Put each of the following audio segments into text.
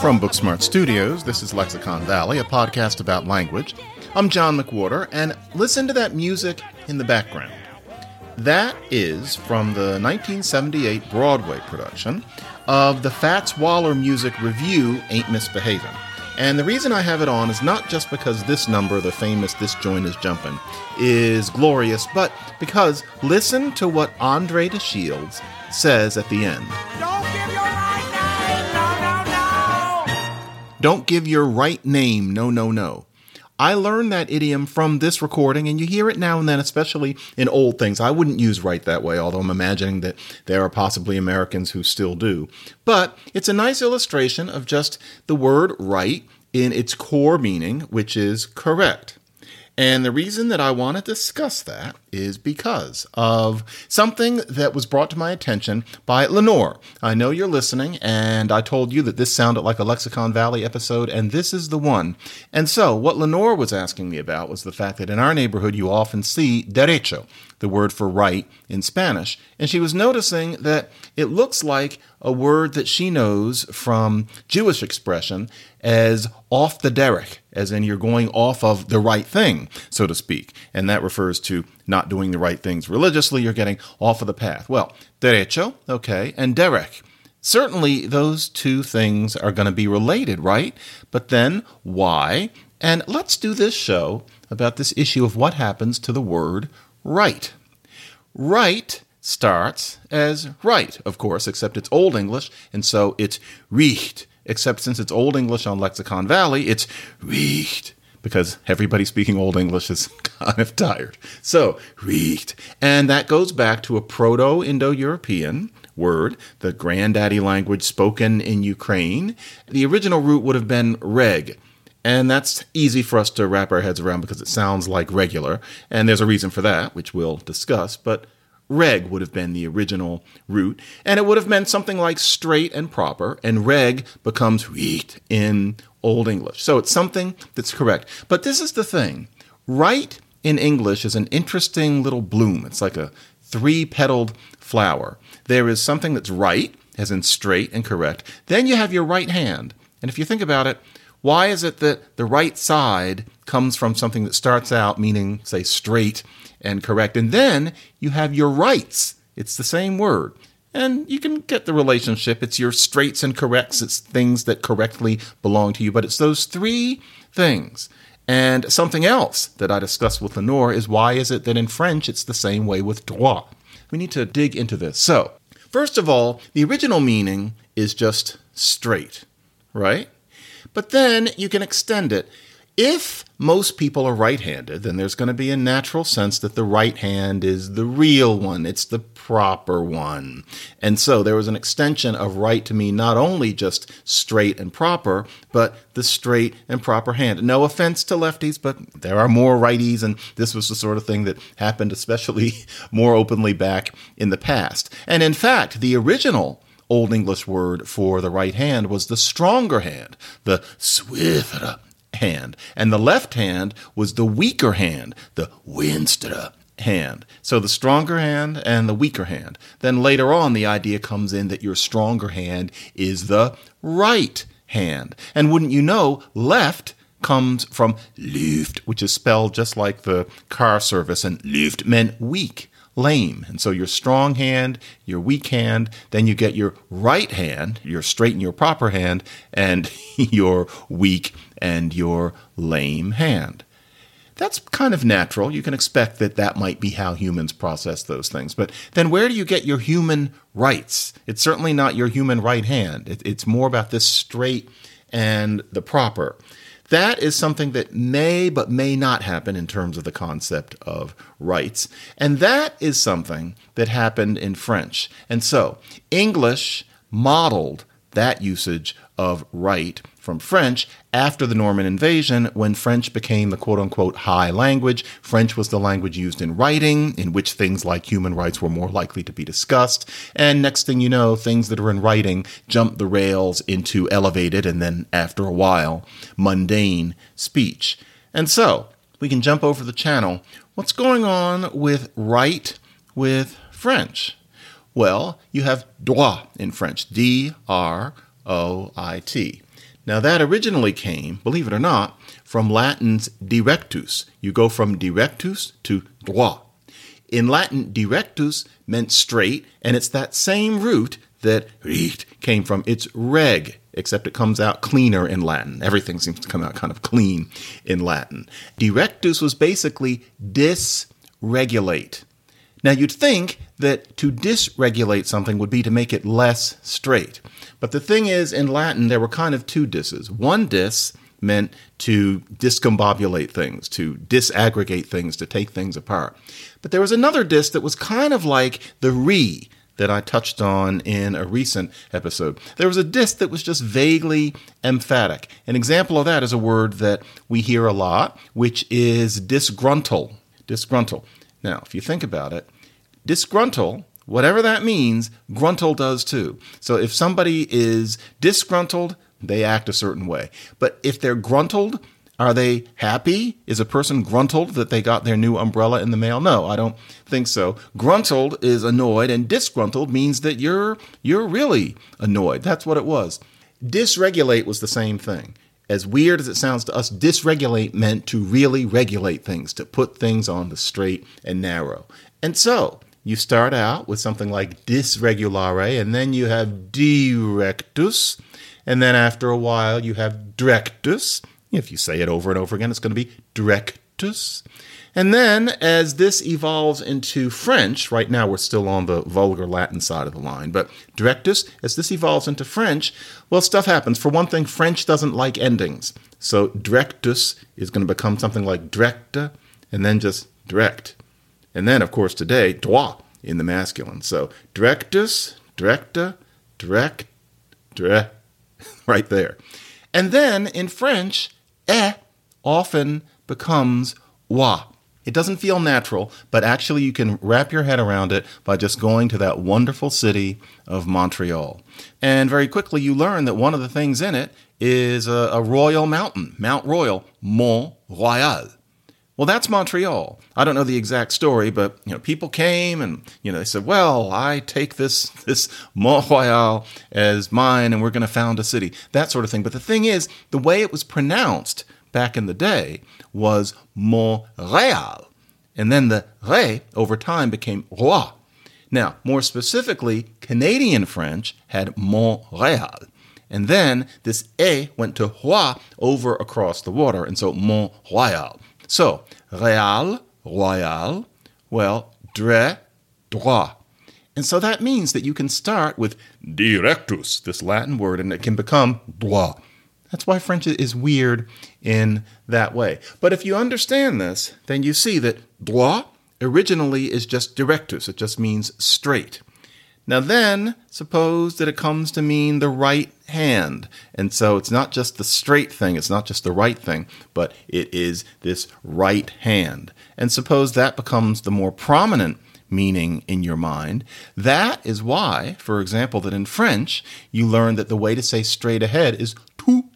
From Booksmart Studios, this is Lexicon Valley, a podcast about language. I'm John McWhorter, and listen to that music in the background. That is from the 1978 Broadway production of the Fats Waller Music Revue Ain't Misbehavin'. And the reason I have it on is not just because this number, the famous This Joint is Jumpin', is glorious, but because listen to what Andre de Shields says at the end. Don't give your right name, no, no, no. I learned that idiom from this recording, and you hear it now and then, especially in old things. I wouldn't use right that way, although I'm imagining that there are possibly Americans who still do. But it's a nice illustration of just the word right in its core meaning, which is correct. And the reason that I want to discuss that is because of something that was brought to my attention by Lenore. I know you're listening, and I told you that this sounded like a Lexicon Valley episode, and this is the one. And so, what Lenore was asking me about was the fact that in our neighborhood you often see derecho, the word for right in Spanish. And she was noticing that it looks like a word that she knows from Jewish expression as off the derech, as in you're going off of the right thing, so to speak. And that refers to not doing the right things religiously, you're getting off of the path. Well, derecho, okay, and derech. Certainly, those two things are going to be related, right? But then, why? And let's do this show about this issue of what happens to the word right. Right starts as right, of course, except it's Old English, and so it's riecht. Except since it's Old English on Lexicon Valley, it's riecht because everybody speaking Old English is kind of tired. So, riecht. And that goes back to a Proto Indo European word, the granddaddy language spoken in Ukraine. The original root would have been reg. And that's easy for us to wrap our heads around because it sounds like regular. And there's a reason for that, which we'll discuss. But reg would have been the original root, and it would have meant something like straight and proper, and reg becomes reet in Old English. So it's something that's correct. But this is the thing right in English is an interesting little bloom. It's like a three petaled flower. There is something that's right, as in straight and correct. Then you have your right hand. And if you think about it, why is it that the right side comes from something that starts out meaning, say, straight and correct. And then you have your rights. It's the same word. And you can get the relationship. It's your straights and corrects. It's things that correctly belong to you. But it's those three things. And something else that I discussed with Lenore is why is it that in French it's the same way with droit? We need to dig into this. So, first of all, the original meaning is just straight, right? But then you can extend it. If most people are right handed, then there's going to be a natural sense that the right hand is the real one, it's the proper one. And so there was an extension of right to mean not only just straight and proper, but the straight and proper hand. No offense to lefties, but there are more righties, and this was the sort of thing that happened especially more openly back in the past. And in fact, the original Old English word for the right hand was the stronger hand, the swithra hand, and the left hand was the weaker hand, the winstra hand. So the stronger hand and the weaker hand. Then later on, the idea comes in that your stronger hand is the right hand. And wouldn't you know, left comes from lyft, which is spelled just like the car service, and lyft meant weak lame. And so your strong hand, your weak hand, then you get your right hand, your straight and your proper hand, and your weak and your lame hand. That's kind of natural. You can expect that that might be how humans process those things. But then where do you get your human rights? It's certainly not your human right hand. It, it's more about this straight and the proper. That is something that may but may not happen in terms of the concept of rights. And that is something that happened in French. And so English modeled that usage of right from French after the Norman invasion when French became the quote unquote high language. French was the language used in writing, in which things like human rights were more likely to be discussed. And next thing you know, things that are in writing jump the rails into elevated and then, after a while, mundane speech. And so, we can jump over the channel. What's going on with right with French? Well, you have droit in French, D R O I T. Now, that originally came, believe it or not, from Latin's directus. You go from directus to droit. In Latin, directus meant straight, and it's that same root that recht came from. It's reg, except it comes out cleaner in Latin. Everything seems to come out kind of clean in Latin. Directus was basically dysregulate. Now, you'd think that to dysregulate something would be to make it less straight. But the thing is, in Latin, there were kind of two disses. One dis meant to discombobulate things, to disaggregate things, to take things apart. But there was another dis that was kind of like the re that I touched on in a recent episode. There was a dis that was just vaguely emphatic. An example of that is a word that we hear a lot, which is disgruntle. Disgruntle. Now, if you think about it, disgruntle, whatever that means, gruntle does too. So if somebody is disgruntled, they act a certain way. But if they're gruntled, are they happy? Is a person gruntled that they got their new umbrella in the mail? No, I don't think so. Gruntled is annoyed and disgruntled means that you're you're really annoyed. That's what it was. Dysregulate was the same thing. As weird as it sounds to us, dysregulate meant to really regulate things, to put things on the straight and narrow. And so, you start out with something like dysregulare, and then you have directus, and then after a while you have directus, if you say it over and over again, it's going to be directus. And then, as this evolves into French, right now we're still on the vulgar Latin side of the line, but directus, as this evolves into French, well, stuff happens. For one thing, French doesn't like endings. So directus is going to become something like directa, and then just direct. And then, of course, today, droit in the masculine. So directus, directa, direct, direct, right there. And then in French, eh often becomes wa. It doesn't feel natural, but actually you can wrap your head around it by just going to that wonderful city of Montreal. And very quickly you learn that one of the things in it is a, a royal mountain, Mount Royal, Mont Royal. Well, that's Montreal. I don't know the exact story, but you know, people came and you know they said, "Well, I take this this Mont Royal as mine, and we're going to found a city." That sort of thing. But the thing is, the way it was pronounced back in the day was Montreal, and then the "re" over time became "roi." Now, more specifically, Canadian French had Montreal. And then this "e" went to "roi" over across the water, and so Mont Royal. So, Real, Royal, well, dre, droit. And so that means that you can start with directus, this Latin word, and it can become droit. That's why French is weird in that way. But if you understand this, then you see that droit originally is just directus, it just means straight. Now, then, suppose that it comes to mean the right hand. And so it's not just the straight thing, it's not just the right thing, but it is this right hand. And suppose that becomes the more prominent meaning in your mind. That is why, for example, that in French, you learn that the way to say straight ahead is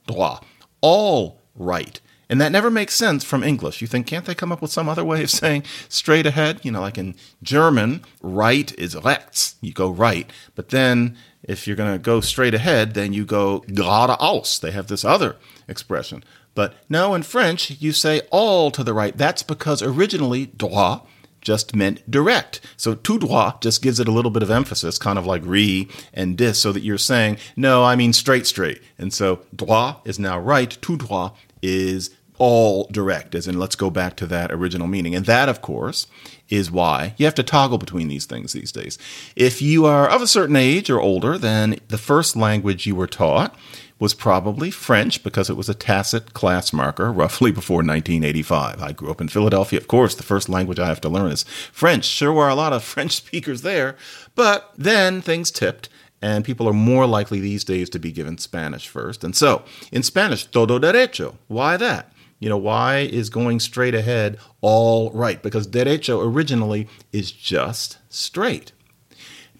droit, all right. And that never makes sense from English. You think, can't they come up with some other way of saying straight ahead? You know, like in German, right is rechts, you go right. But then if you're going to go straight ahead, then you go geradeaus. They have this other expression. But no, in French, you say all to the right. That's because originally, droit just meant direct. So tout droit just gives it a little bit of emphasis, kind of like re and dis, so that you're saying, no, I mean straight, straight. And so droit is now right, tout droit is all direct, as in let's go back to that original meaning. And that, of course, is why you have to toggle between these things these days. If you are of a certain age or older, then the first language you were taught was probably French because it was a tacit class marker roughly before 1985. I grew up in Philadelphia. Of course, the first language I have to learn is French. Sure were a lot of French speakers there, but then things tipped and people are more likely these days to be given Spanish first. And so, in Spanish, todo derecho. Why that? You know, why is going straight ahead all right? Because derecho originally is just straight.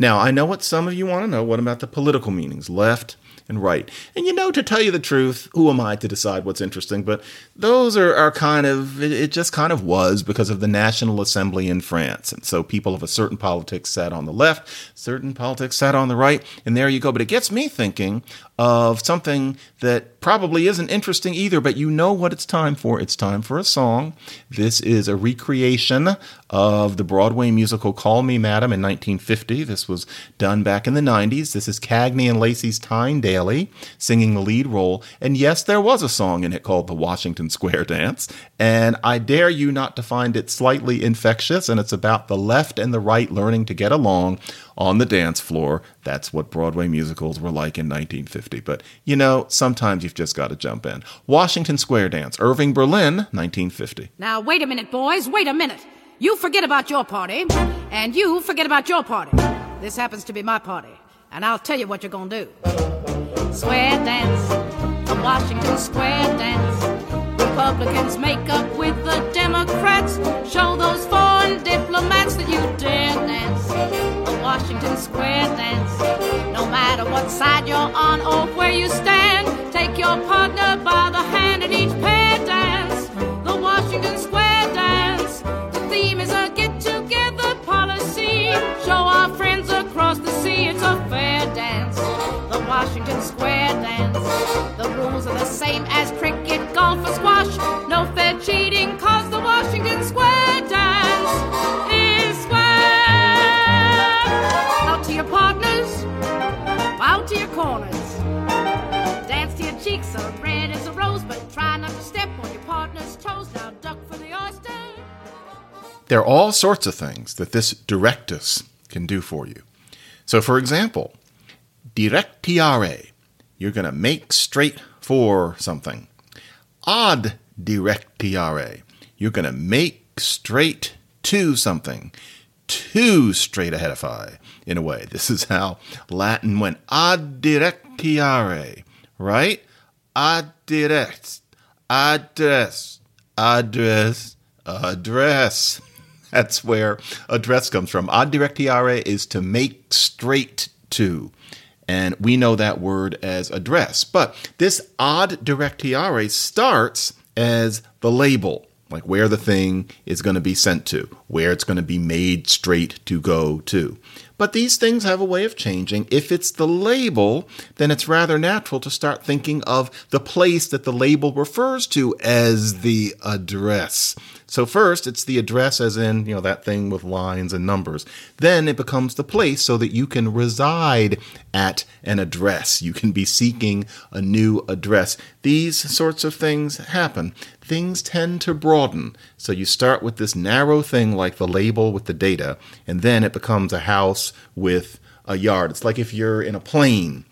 Now, I know what some of you want to know. What about the political meanings? Left, and right. And you know, to tell you the truth, who am I to decide what's interesting? But those are, are kind of, it, just kind of was because of the National Assembly in France. And so people of a certain politics sat on the left, certain politics sat on the right, and there you go. But it gets me thinking of something that probably isn't interesting either, but you know what it's time for. It's time for a song. This is a recreation of the Broadway musical Call Me Madam in 1950. This was done back in the 90s. This is Cagney and Lacey's Tyne Daly singing the lead role. And yes, there was a song in it called The Washington Square Dance. And I dare you not to find it slightly infectious. And it's about the left and the right learning to get along on the dance floor. That's what Broadway musicals were like in 1950. But you know, sometimes you've just got to jump in. Washington Square Dance, Irving Berlin, 1950. Now, wait a minute, boys, wait a minute. You forget about your party, and you forget about your party. This happens to be my party, and I'll tell you what you're gonna do. Square dance, a Washington Square dance. Republicans make up with the Democrats. Show those foreign diplomats that you dare dance. A Washington Square dance. No matter what side you're on or where you stand, take your partner by the hand and Square dance. The rules are the same as cricket, golf, or squash. No fair cheating, cause the Washington Square dance is square. Out to your partners, out to your corners. Dance to your cheeks, are red as a rose, but try not to step on your partner's toes. Now duck for the oyster. There are all sorts of things that this directus can do for you. So, for example, directiare, you're going to make straight for something. Ad directiare, you're going to make straight to something. Too straight ahead of I, in a way. This is how Latin went. Ad directiare, right? Ad direct, address, address, address. That's where address comes from. Ad directiare is to make straight to. And we know that word as address. But this ad directiare starts as the label, like where the thing is going to be sent to, where it's going to be made straight to go to. But these things have a way of changing. If it's the label, then it's rather natural to start thinking of the place that the label refers to as the address. So first, it's the address as in, you know, that thing with lines and numbers. Then it becomes the place so that you can reside at an address. You can be seeking a new address. These sorts of things happen. Things tend to broaden. So you start with this narrow thing like the label with the data, and then it becomes a house with a yard. It's like if you're in a plane.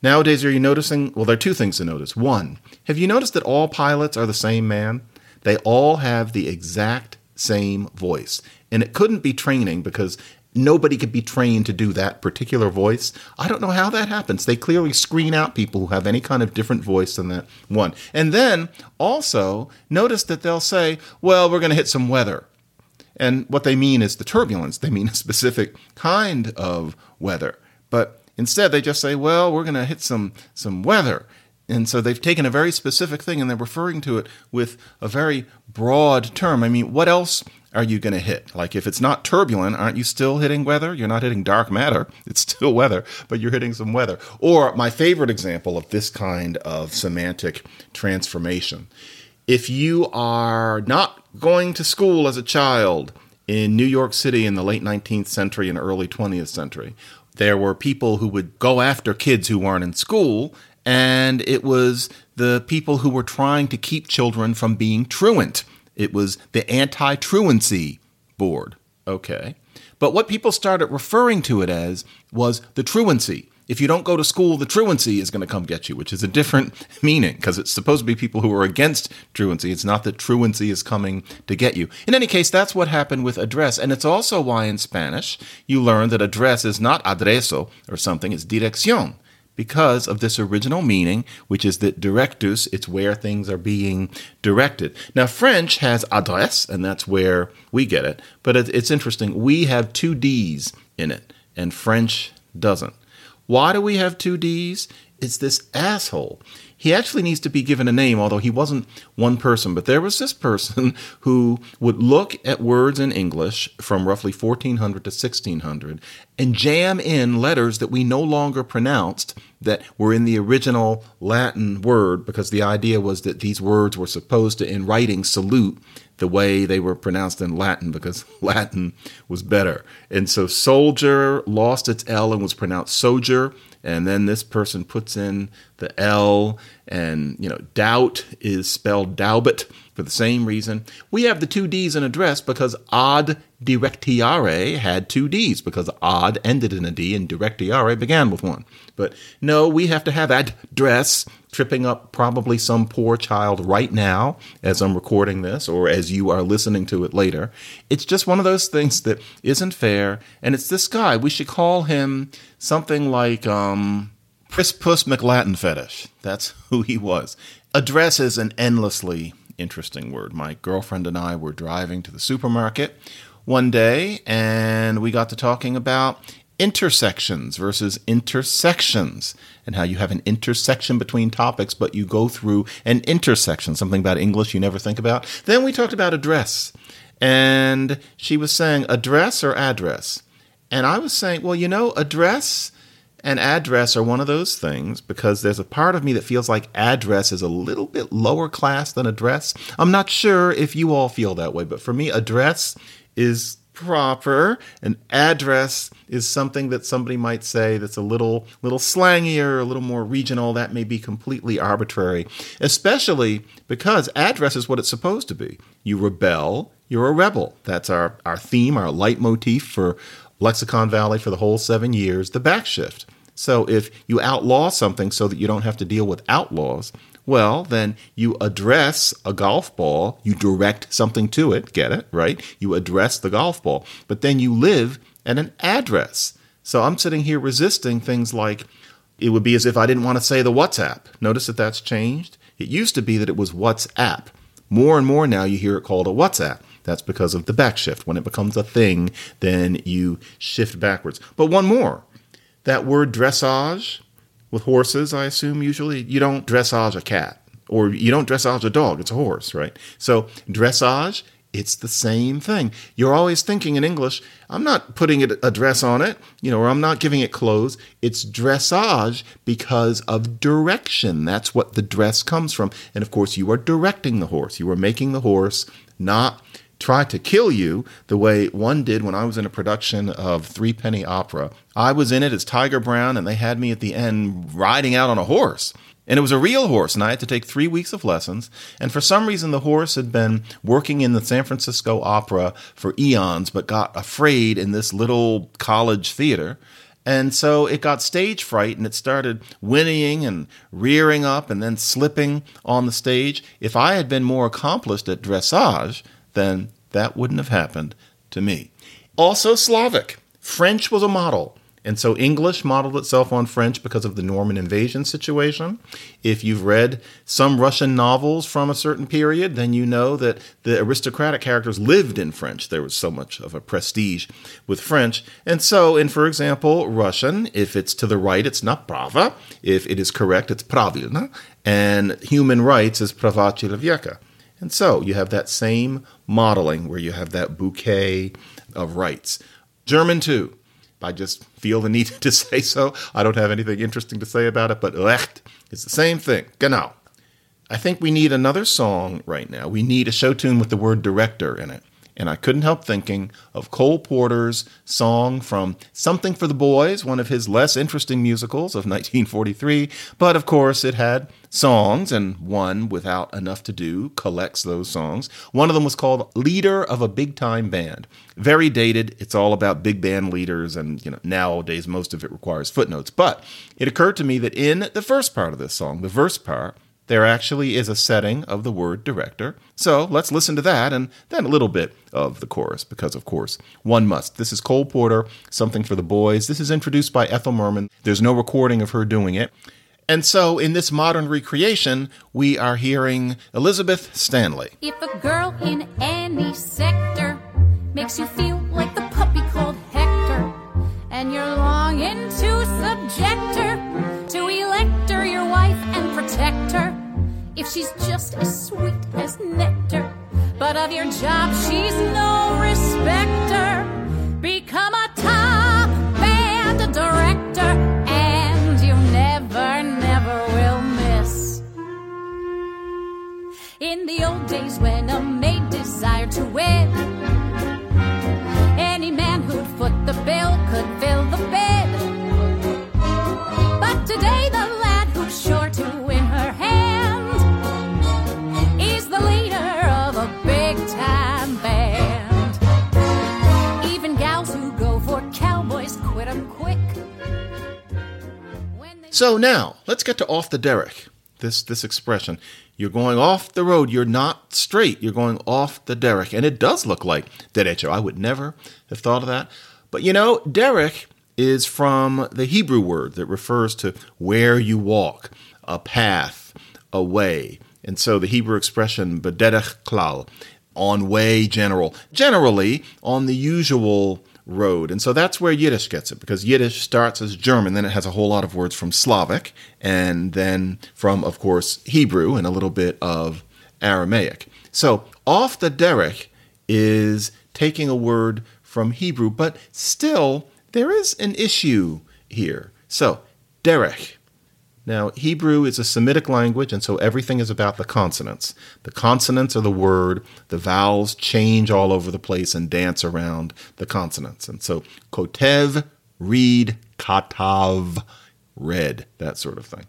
Nowadays, are you noticing? Well, there are two things to notice. One, have you noticed that all pilots are the same man? They all have the exact same voice. And it couldn't be training because nobody could be trained to do that particular voice. I don't know how that happens. They clearly screen out people who have any kind of different voice than that one. And then also notice that they'll say, well, we're going to hit some weather. And what they mean is the turbulence. They mean a specific kind of weather. But instead, they just say, well, we're going to hit some, some weather. And so they've taken a very specific thing and they're referring to it with a very broad term. I mean, what else are you going to hit? Like, if it's not turbulent, aren't you still hitting weather? You're not hitting dark matter. It's still weather, but you're hitting some weather. Or my favorite example of this kind of semantic transformation. If you are not going to school as a child in New York City in the late 19th century and early 20th century, there were people who would go after kids who weren't in school and it was the people who were trying to keep children from being truant. It was the anti truancy board. Okay. But what people started referring to it as was the truancy. If you don't go to school, the truancy is going to come get you, which is a different meaning because it's supposed to be people who are against truancy. It's not that truancy is coming to get you. In any case, that's what happened with address. And it's also why in Spanish you learn that address is not adreso or something, it's dirección because of this original meaning, which is that directus, it's where things are being directed. Now, French has adresse, and that's where we get it, but it's interesting. We have two D's in it, and French doesn't. Why do we have two D's? It's this asshole. He actually needs to be given a name, although he wasn't one person. But there was this person who would look at words in English from roughly 1400 to 1600 and jam in letters that we no longer pronounced that were in the original Latin word because the idea was that these words were supposed to, in writing, salute the way they were pronounced in Latin because Latin was better. And so soldier lost its L and was pronounced soldier and then this person puts in the L, and you know, doubt is spelled Daubit for the same reason. We have the two D's in address because ad directiare had two D's because ad ended in a D and directiare began with one. But no, we have to have address tripping up probably some poor child right now as I'm recording this or as you are listening to it later. It's just one of those things that isn't fair. And it's this guy. We should call him something like um, Prispus McLatin Fetish. That's who he was. Address is an endlessly interesting word. My girlfriend and I were driving to the supermarket one day and we got to talking about intersections versus intersections and how you have an intersection between topics, but you go through an intersection, something about English you never think about. Then we talked about address. And she was saying address or address. And I was saying, well, you know, address and address are one of those things because there's a part of me that feels like address is a little bit lower class than address. I'm not sure if you all feel that way, but for me, address is proper. An address is something that somebody might say that's a little little slangier, a little more regional. That may be completely arbitrary, especially because address is what it's supposed to be. You rebel, you're a rebel. That's our, our theme, our leitmotif for Lexicon Valley for the whole seven years, the backshift. So if you outlaw something so that you don't have to deal with outlaws, well, then you address a golf ball, you direct something to it, get it, right? You address the golf ball, but then you live at an address. So I'm sitting here resisting things like it would be as if I didn't want to say the WhatsApp. Notice that that's changed. It used to be that it was WhatsApp. More and more now you hear it called a WhatsApp. That's because of the backshift. When it becomes a thing, then you shift backwards. But one more that word dressage, with horses, I assume usually you don't dressage a cat or you don't dressage a dog, it's a horse, right? So dressage, it's the same thing. You're always thinking in English, I'm not putting a dress on it, you know, or I'm not giving it clothes. It's dressage because of direction. That's what the dress comes from. And of course, you are directing the horse. You are making the horse not try to kill you the way one did when I was in a production of Threepenny Opera. I was in it as Tiger Brown, and they had me at the end riding out on a horse. And it was a real horse, and I had to take three weeks of lessons. And for some reason, the horse had been working in the San Francisco Opera for eons, but got afraid in this little college theater. And so it got stage fright and it started whinnying and rearing up and then slipping on the stage. If I had been more accomplished at dressage, then that wouldn't have happened to me. Also, Slavic. French was a model. And so English modeled itself on French because of the Norman invasion situation. If you've read some Russian novels from a certain period, then you know that the aristocratic characters lived in French. There was so much of a prestige with French. And so, in, for example, Russian, if it's to the right, it's not prava. If it is correct, it's pravilna. And human rights is prava and so you have that same modeling where you have that bouquet of rights. German too. I just feel the need to say so. I don't have anything interesting to say about it, but Recht is the same thing. Genau. I think we need another song right now. We need a show tune with the word director in it and I couldn't help thinking of Cole Porter's song from Something for the Boys, one of his less interesting musicals of 1943. But of course, it had songs, and one, without enough to do, collects those songs. One of them was called Leader of a Big Time Band. Very dated. It's all about big band leaders, and you know nowadays most of it requires footnotes. But it occurred to me that in the first part of this song, the verse part, there actually is a setting of the word director. So let's listen to that and then a little bit of the chorus, because of course one must. This is Cole Porter, Something for the Boys. This is introduced by Ethel Merman. There's no recording of her doing it. And so in this modern recreation, we are hearing Elizabeth Stanley. If a girl in any sector makes you feel like the puppy called Hector, and you're longing to subject her, to elect her she's just as sweet as nectar. But of your job, she's no respecter. Become a top band director, and you never, never will miss. In the old days when a maid desired to wed, any man who'd foot the bill could fill the bed. So now let's get to off the derech. This this expression. You're going off the road. You're not straight. You're going off the derech, and it does look like derecho. I would never have thought of that. But you know, derech is from the Hebrew word that refers to where you walk, a path, a way. And so the Hebrew expression bederech klal, on way general, generally on the usual road. And so that's where Yiddish gets it because Yiddish starts as German, then it has a whole lot of words from Slavic, and then from, of course, Hebrew and a little bit of Aramaic. So off the derech is taking a word from Hebrew, but still there is an issue here. So derech. Now, Hebrew is a Semitic language, and so everything is about the consonants. The consonants are the word, the vowels change all over the place and dance around the consonants. And so, kotev, read, katav, read, that sort of thing.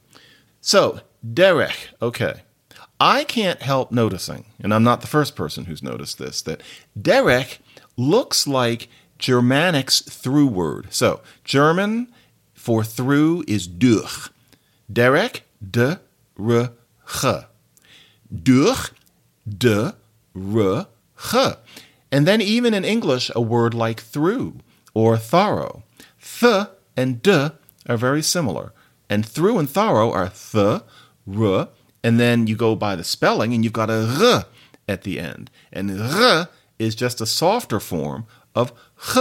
So, derech, okay. I can't help noticing, and I'm not the first person who's noticed this, that derech looks like Germanic's through word. So, German for through is durch. Derech, de, re, ch. Durch, de, r, ch. And then even in English, a word like through or thorough. Th and d are very similar. And through and thorough are th, r, and then you go by the spelling and you've got a r at the end. And r is just a softer form of ch.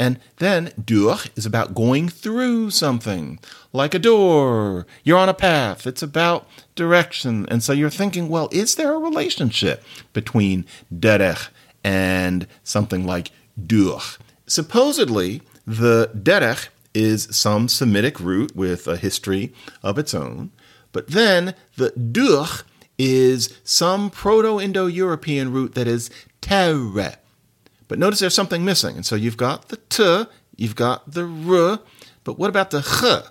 And then durch is about going through something, like a door. You're on a path. It's about direction. And so you're thinking, well, is there a relationship between derech and something like durch? Supposedly, the derech is some Semitic root with a history of its own. But then the durch is some Proto Indo European root that is terre. But notice there's something missing. And so you've got the t, you've got the r, but what about the ch?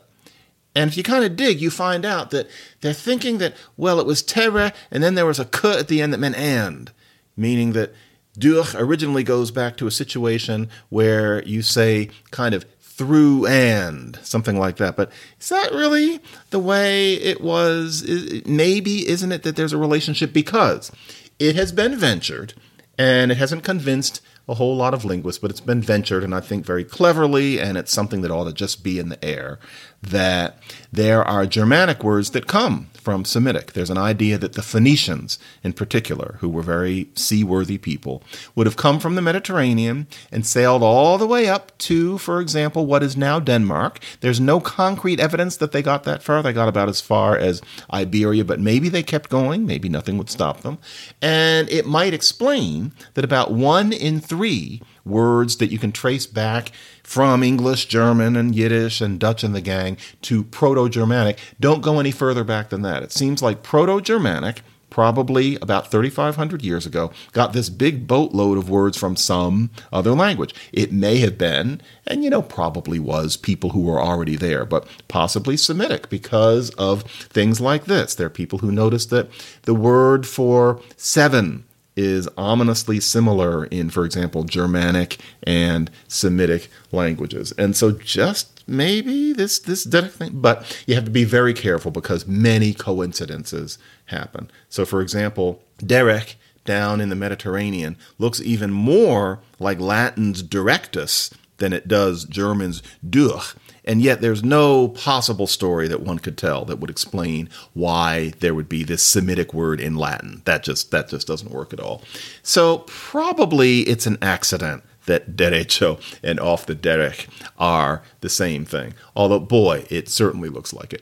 And if you kind of dig, you find out that they're thinking that, well, it was terre, and then there was a k at the end that meant and, meaning that durch originally goes back to a situation where you say kind of through and something like that. But is that really the way it was? Maybe, isn't it, that there's a relationship because it has been ventured and it hasn't convinced a whole lot of linguists, but it's been ventured, and I think very cleverly, and it's something that ought to just be in the air, that there are Germanic words that come from Semitic. There's an idea that the Phoenicians, in particular, who were very seaworthy people, would have come from the Mediterranean and sailed all the way up to, for example, what is now Denmark. There's no concrete evidence that they got that far. They got about as far as Iberia, but maybe they kept going. Maybe nothing would stop them. And it might explain that about one in three words that you can trace back from English, German, and Yiddish and Dutch and the gang to Proto Germanic don't go any further back than that. It seems like Proto Germanic, probably about 3,500 years ago, got this big boatload of words from some other language. It may have been, and you know, probably was people who were already there, but possibly Semitic because of things like this. There are people who noticed that the word for seven is ominously similar in, for example, Germanic and Semitic languages. And so just maybe this this thing, but you have to be very careful because many coincidences happen. So for example, Derech down in the Mediterranean looks even more like Latin's directus than it does German's durch. And yet, there's no possible story that one could tell that would explain why there would be this Semitic word in Latin. That just that just doesn't work at all. So probably it's an accident that derecho and off the derech are the same thing. Although, boy, it certainly looks like it.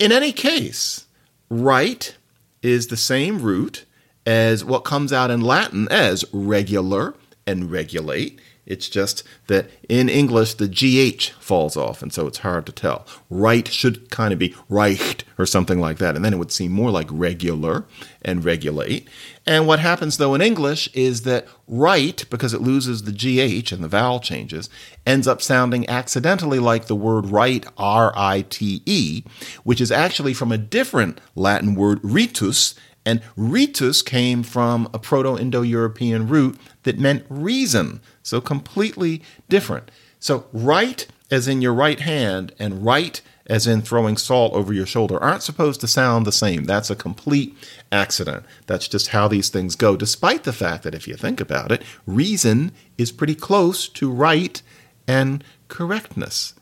In any case, right is the same root as what comes out in Latin as regular and regulate. It's just that in English the GH falls off, and so it's hard to tell. Right should kind of be reicht or something like that, and then it would seem more like regular and regulate. And what happens though in English is that right, because it loses the GH and the vowel changes, ends up sounding accidentally like the word right, R I T E, which is actually from a different Latin word, ritus, and ritus came from a Proto Indo European root that meant reason. So completely different. So, right as in your right hand and right as in throwing salt over your shoulder aren't supposed to sound the same. That's a complete accident. That's just how these things go, despite the fact that if you think about it, reason is pretty close to right and correctness.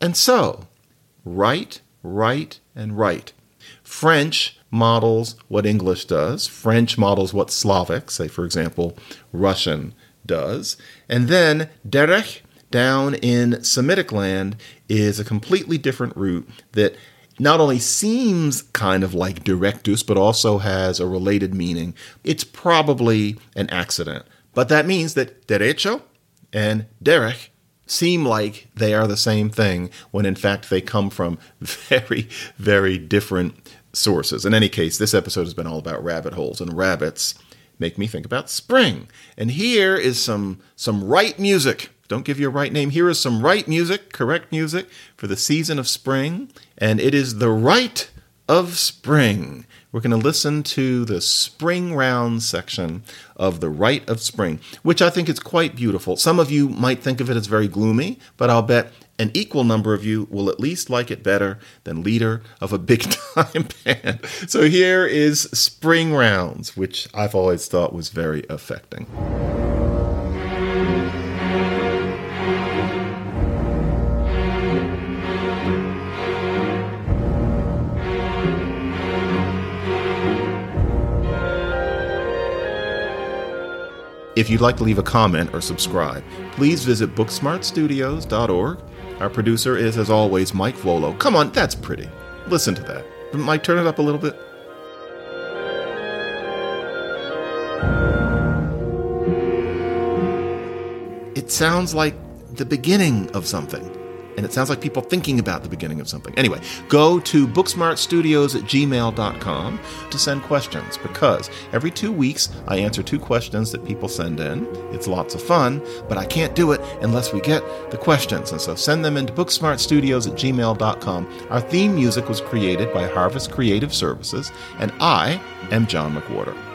And so, right, right, and right. French models what English does. French models what Slavic, say for example, Russian does. And then derech down in Semitic land is a completely different root that not only seems kind of like directus, but also has a related meaning. It's probably an accident. But that means that derecho and derech seem like they are the same thing when in fact they come from very, very different sources. In any case, this episode has been all about rabbit holes, and rabbits make me think about spring. And here is some some right music. Don't give you a right name. Here is some right music, correct music for the season of spring, and it is the right of spring. We're going to listen to the spring round section of The Rite of Spring, which I think is quite beautiful. Some of you might think of it as very gloomy, but I'll bet an equal number of you will at least like it better than leader of a big time band. So here is Spring Rounds, which I've always thought was very affecting. If you'd like to leave a comment or subscribe, please visit booksmartstudios.org our producer is, as always, Mike Vuolo. Come on, that's pretty. Listen to that. Mike, turn it up a little bit. It sounds like the beginning of something and it sounds like people thinking about the beginning of something. Anyway, go to booksmartstudios at gmail.com to send questions because every two weeks I answer two questions that people send in. It's lots of fun, but I can't do it unless we get the questions. And so send them into booksmartstudios at gmail.com. Our theme music was created by Harvest Creative Services, and I am John McWhorter.